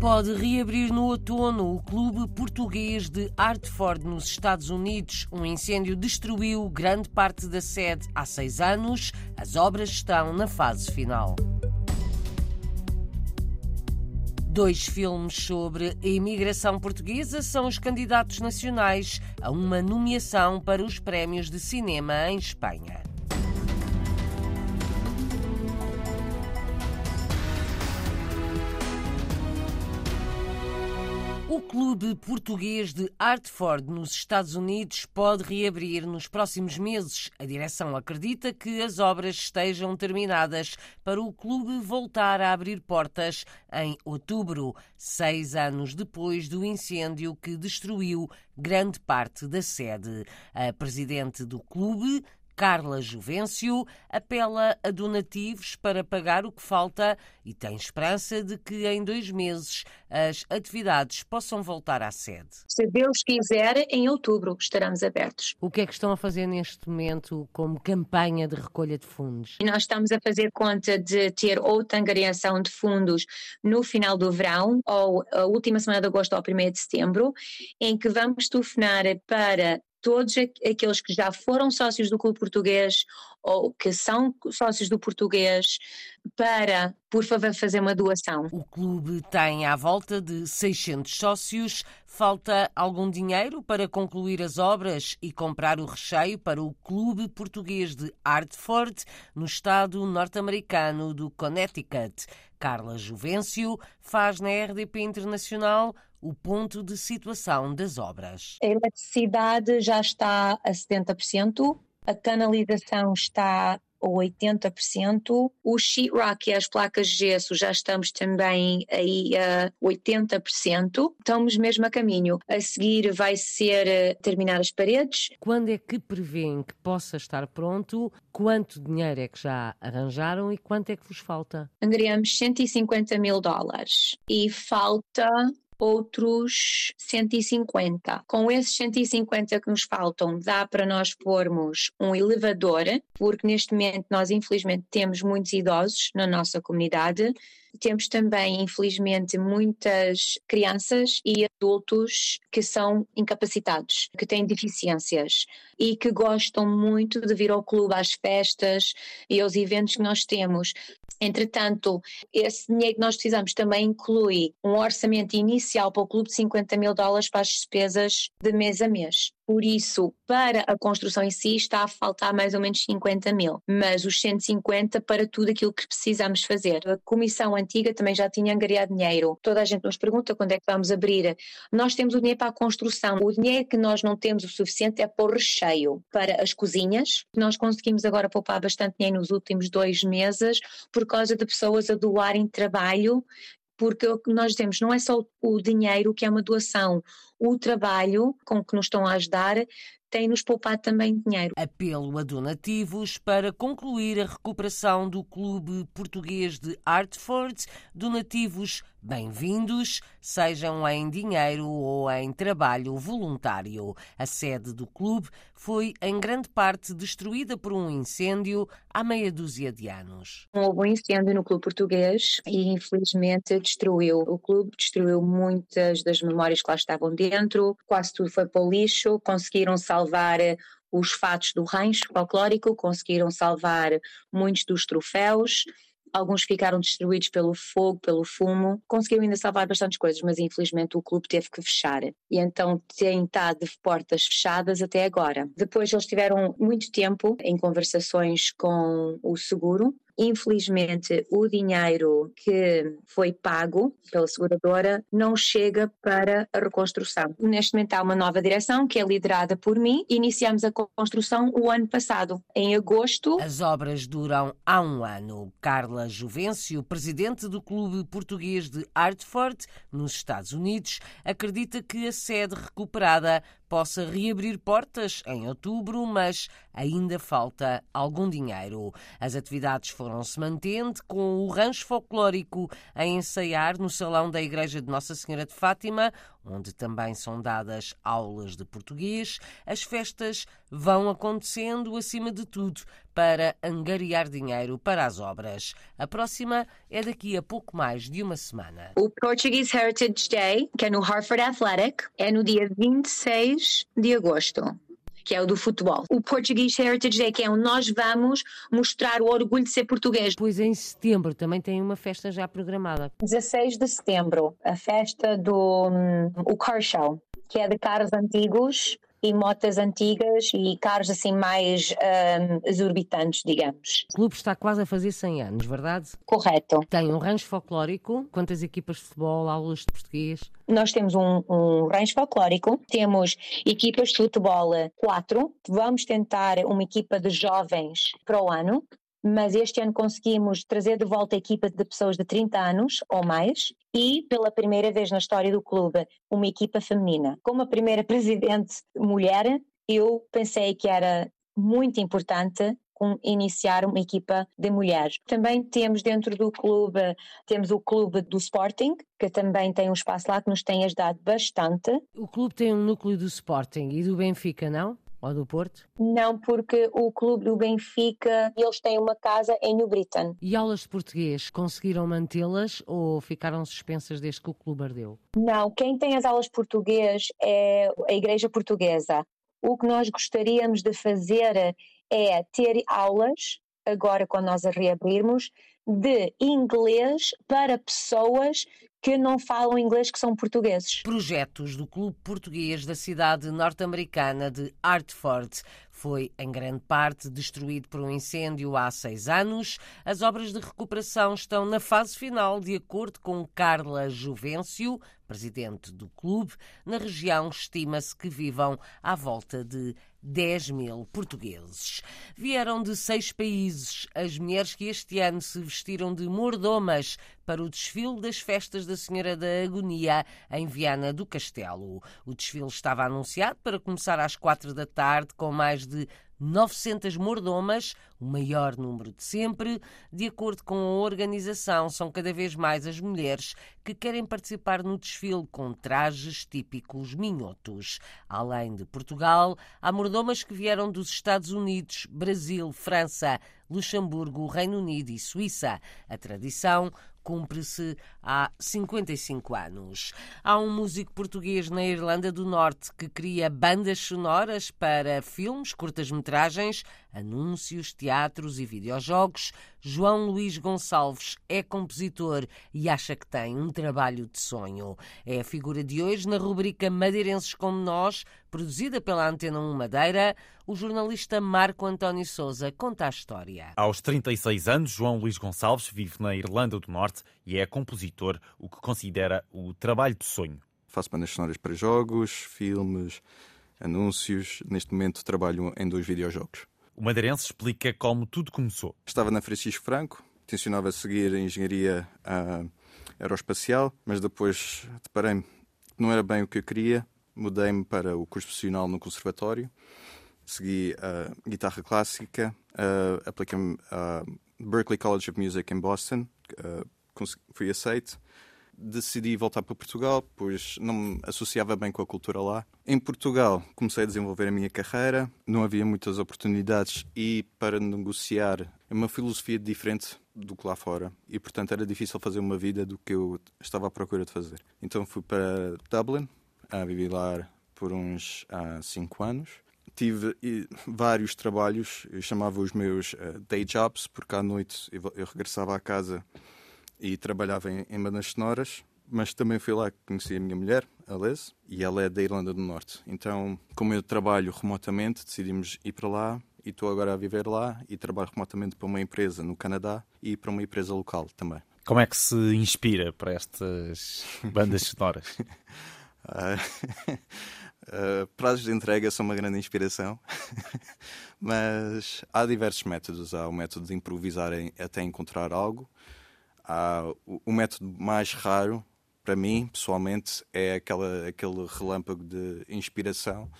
Pode reabrir no outono o clube português de Hartford, nos Estados Unidos. Um incêndio destruiu grande parte da sede há seis anos. As obras estão na fase final. Dois filmes sobre a imigração portuguesa são os candidatos nacionais a uma nomeação para os prémios de cinema em Espanha. O clube português de Hartford, nos Estados Unidos, pode reabrir nos próximos meses. A direção acredita que as obras estejam terminadas para o clube voltar a abrir portas em outubro, seis anos depois do incêndio que destruiu grande parte da sede. A presidente do clube, Carla Juvencio apela a donativos para pagar o que falta e tem esperança de que em dois meses as atividades possam voltar à sede. Se Deus quiser, em outubro estaremos abertos. O que é que estão a fazer neste momento como campanha de recolha de fundos? Nós estamos a fazer conta de ter outra angariação de fundos no final do verão, ou a última semana de agosto ou 1 de setembro, em que vamos telefonar para todos aqueles que já foram sócios do Clube Português ou que são sócios do Português para, por favor, fazer uma doação. O clube tem à volta de 600 sócios. Falta algum dinheiro para concluir as obras e comprar o recheio para o Clube Português de Hartford, no estado norte-americano do Connecticut. Carla Juvencio faz na RDP Internacional o ponto de situação das obras. A eletricidade já está a 70%, a canalização está a 80%, o sheetrock e as placas de gesso já estamos também aí a 80%, estamos mesmo a caminho. A seguir vai ser eh, terminar as paredes. Quando é que prevêem que possa estar pronto? Quanto dinheiro é que já arranjaram e quanto é que vos falta? Angariamos 150 mil dólares e falta outros 150. Com esses 150 que nos faltam, dá para nós pormos um elevador, porque neste momento nós infelizmente temos muitos idosos na nossa comunidade. Temos também, infelizmente, muitas crianças e adultos que são incapacitados, que têm deficiências e que gostam muito de vir ao clube às festas e aos eventos que nós temos. Entretanto, esse dinheiro que nós precisamos também inclui um orçamento inicial para o clube de 50 mil dólares para as despesas de mês a mês. Por isso, para a construção em si, está a faltar mais ou menos 50 mil, mas os 150 para tudo aquilo que precisamos fazer. A comissão antiga também já tinha angariado dinheiro. Toda a gente nos pergunta quando é que vamos abrir. Nós temos o dinheiro para a construção. O dinheiro que nós não temos o suficiente é para o recheio, para as cozinhas. Nós conseguimos agora poupar bastante dinheiro nos últimos dois meses por causa de pessoas a doarem trabalho porque o que nós temos não é só o dinheiro que é uma doação, o trabalho com que nos estão a ajudar tem-nos poupado também dinheiro. Apelo a donativos para concluir a recuperação do Clube Português de Hartford. Donativos bem-vindos, sejam em dinheiro ou em trabalho voluntário. A sede do clube foi em grande parte destruída por um incêndio há meia dúzia de anos. Houve um incêndio no Clube Português e infelizmente destruiu o clube, destruiu muitas das memórias que lá estavam dentro, quase tudo foi para o lixo, conseguiram salvar os fatos do rancho folclórico, conseguiram salvar muitos dos troféus, Alguns ficaram destruídos pelo fogo, pelo fumo. Conseguiu ainda salvar bastantes coisas, mas infelizmente o clube teve que fechar. E então tem estado de portas fechadas até agora. Depois eles tiveram muito tempo em conversações com o seguro Infelizmente, o dinheiro que foi pago pela seguradora não chega para a reconstrução. Neste momento há uma nova direção que é liderada por mim. Iniciamos a construção o ano passado, em agosto. As obras duram há um ano. Carla Juvencio, presidente do Clube Português de Hartford, nos Estados Unidos, acredita que a sede recuperada possa reabrir portas em outubro, mas ainda falta algum dinheiro. As atividades foram celebram-se mantente com o rancho folclórico a ensaiar no salão da Igreja de Nossa Senhora de Fátima, onde também são dadas aulas de português. As festas vão acontecendo, acima de tudo, para angariar dinheiro para as obras. A próxima é daqui a pouco mais de uma semana. O Portuguese Heritage Day, que é no Harvard Athletic, é no dia 26 de agosto que é o do futebol. O Portuguese Heritage Day, que é onde nós vamos mostrar o orgulho de ser português. Pois em setembro também tem uma festa já programada. 16 de setembro, a festa do um, o Car Show, que é de carros antigos e motas antigas e carros assim mais um, exorbitantes, digamos. O clube está quase a fazer 100 anos, verdade? Correto. Tem um rancho folclórico, quantas equipas de futebol, aulas de português? Nós temos um, um rancho folclórico, temos equipas de futebol quatro, vamos tentar uma equipa de jovens para o ano, mas este ano conseguimos trazer de volta a equipa de pessoas de 30 anos ou mais e, pela primeira vez na história do clube, uma equipa feminina. Como a primeira presidente mulher, eu pensei que era muito importante iniciar uma equipa de mulheres. Também temos dentro do clube, temos o clube do Sporting, que também tem um espaço lá que nos tem ajudado bastante. O clube tem um núcleo do Sporting e do Benfica, não? Ou do Porto? Não, porque o clube do Benfica, eles têm uma casa em New Britain. E aulas de português, conseguiram mantê-las ou ficaram suspensas desde que o clube ardeu? Não, quem tem as aulas de português é a Igreja Portuguesa. O que nós gostaríamos de fazer é ter aulas, agora quando nós a reabrirmos, de inglês para pessoas que não falam inglês, que são portugueses. Projetos do Clube Português da cidade norte-americana de Hartford foi, em grande parte, destruído por um incêndio há seis anos. As obras de recuperação estão na fase final, de acordo com Carla Juvencio, presidente do clube. Na região, estima-se que vivam à volta de 10 mil portugueses. Vieram de seis países as mulheres que este ano se vestiram de mordomas para o desfile das festas da Senhora da Agonia em Viana do Castelo. O desfile estava anunciado para começar às quatro da tarde com mais de 900 mordomas, o maior número de sempre. De acordo com a organização, são cada vez mais as mulheres que querem participar no desfile com trajes típicos minhotos. Além de Portugal, há mordomas que vieram dos Estados Unidos, Brasil, França, Luxemburgo, Reino Unido e Suíça. A tradição cumpre-se há 55 anos. Há um músico português na Irlanda do Norte que cria bandas sonoras para filmes, curtas-metragens, anúncios, teatros e videojogos. João Luís Gonçalves é compositor e acha que tem um trabalho de sonho. É a figura de hoje na rubrica Madeirenses como Nós, produzida pela Antena 1 Madeira. O jornalista Marco António Souza conta a história. Aos 36 anos, João Luís Gonçalves vive na Irlanda do Norte e é compositor, o que considera o trabalho de sonho. Faço bandas sonoras para jogos, filmes, anúncios. Neste momento trabalho em dois videojogos. O madeirense explica como tudo começou. Estava na Francisco Franco, tencionava seguir a engenharia uh, aeroespacial, mas depois deparei-me que não era bem o que eu queria. Mudei-me para o curso profissional no conservatório segui uh, guitarra clássica, uh, apliquei-me a Berklee College of Music em Boston, uh, fui aceito. Decidi voltar para Portugal, pois não me associava bem com a cultura lá. Em Portugal comecei a desenvolver a minha carreira, não havia muitas oportunidades e para negociar uma filosofia diferente do que lá fora e portanto era difícil fazer uma vida do que eu estava à procura de fazer. Então fui para Dublin, a viver lá por uns uh, cinco anos tive vários trabalhos, eu chamava os meus uh, day jobs, porque à noite eu regressava à casa e trabalhava em, em bandas sonoras, mas também fui lá que conheci a minha mulher, a Les, e ela é da Irlanda do Norte. Então, como eu trabalho remotamente, decidimos ir para lá e estou agora a viver lá e trabalho remotamente para uma empresa no Canadá e para uma empresa local também. Como é que se inspira para estas bandas sonoras? uh, prazos de entrega são uma grande inspiração, mas há diversos métodos. Há o método de improvisar em, até encontrar algo. Há o, método mais raro, para mim, pessoalmente, é aquela, aquele relâmpago de inspiração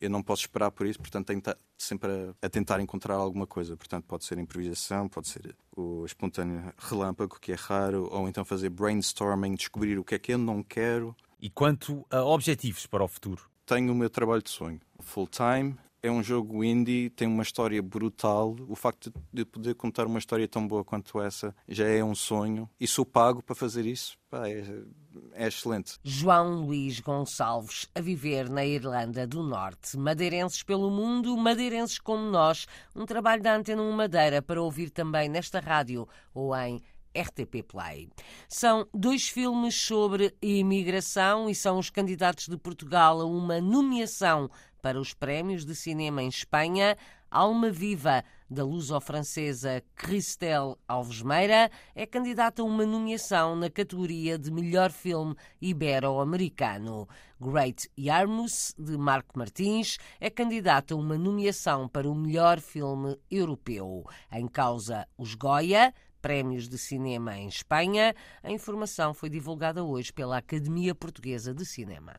eu não posso esperar por isso, portanto tenho sempre a, a, tentar encontrar alguma coisa. Portanto, pode ser improvisação, pode ser o espontâneo relâmpago, que é raro, ou então fazer brainstorming, descobrir o que é que eu não quero. E quanto a objetivos para o futuro? Tenho o meu trabalho de sonho, full time, é um jogo indie, tem uma história brutal. O facto de poder contar uma história tão boa quanto essa já é um sonho. E sou pago para fazer isso. Pá, é, é, excelente. João Luís Gonçalves, a viver na Irlanda do Norte. Madeirenses pelo mundo, madeirenses como nós. Um trabalho da Antena 1 Madeira para ouvir também nesta rádio ou em RTP Play. São dois filmes sobre imigração e são os candidatos de Portugal a uma nomeação para os prémios de cinema em Espanha. Alma Viva, da luso-francesa Christelle Alves Meira, é candidata a uma nomeação na categoria de melhor filme ibero-americano. Great Yarmouth, de Marco Martins, é candidata a uma nomeação para o melhor filme europeu. Em causa, os Goya, prémios de cinema em Espanha. A informação foi divulgada hoje pela Academia Portuguesa de Cinema.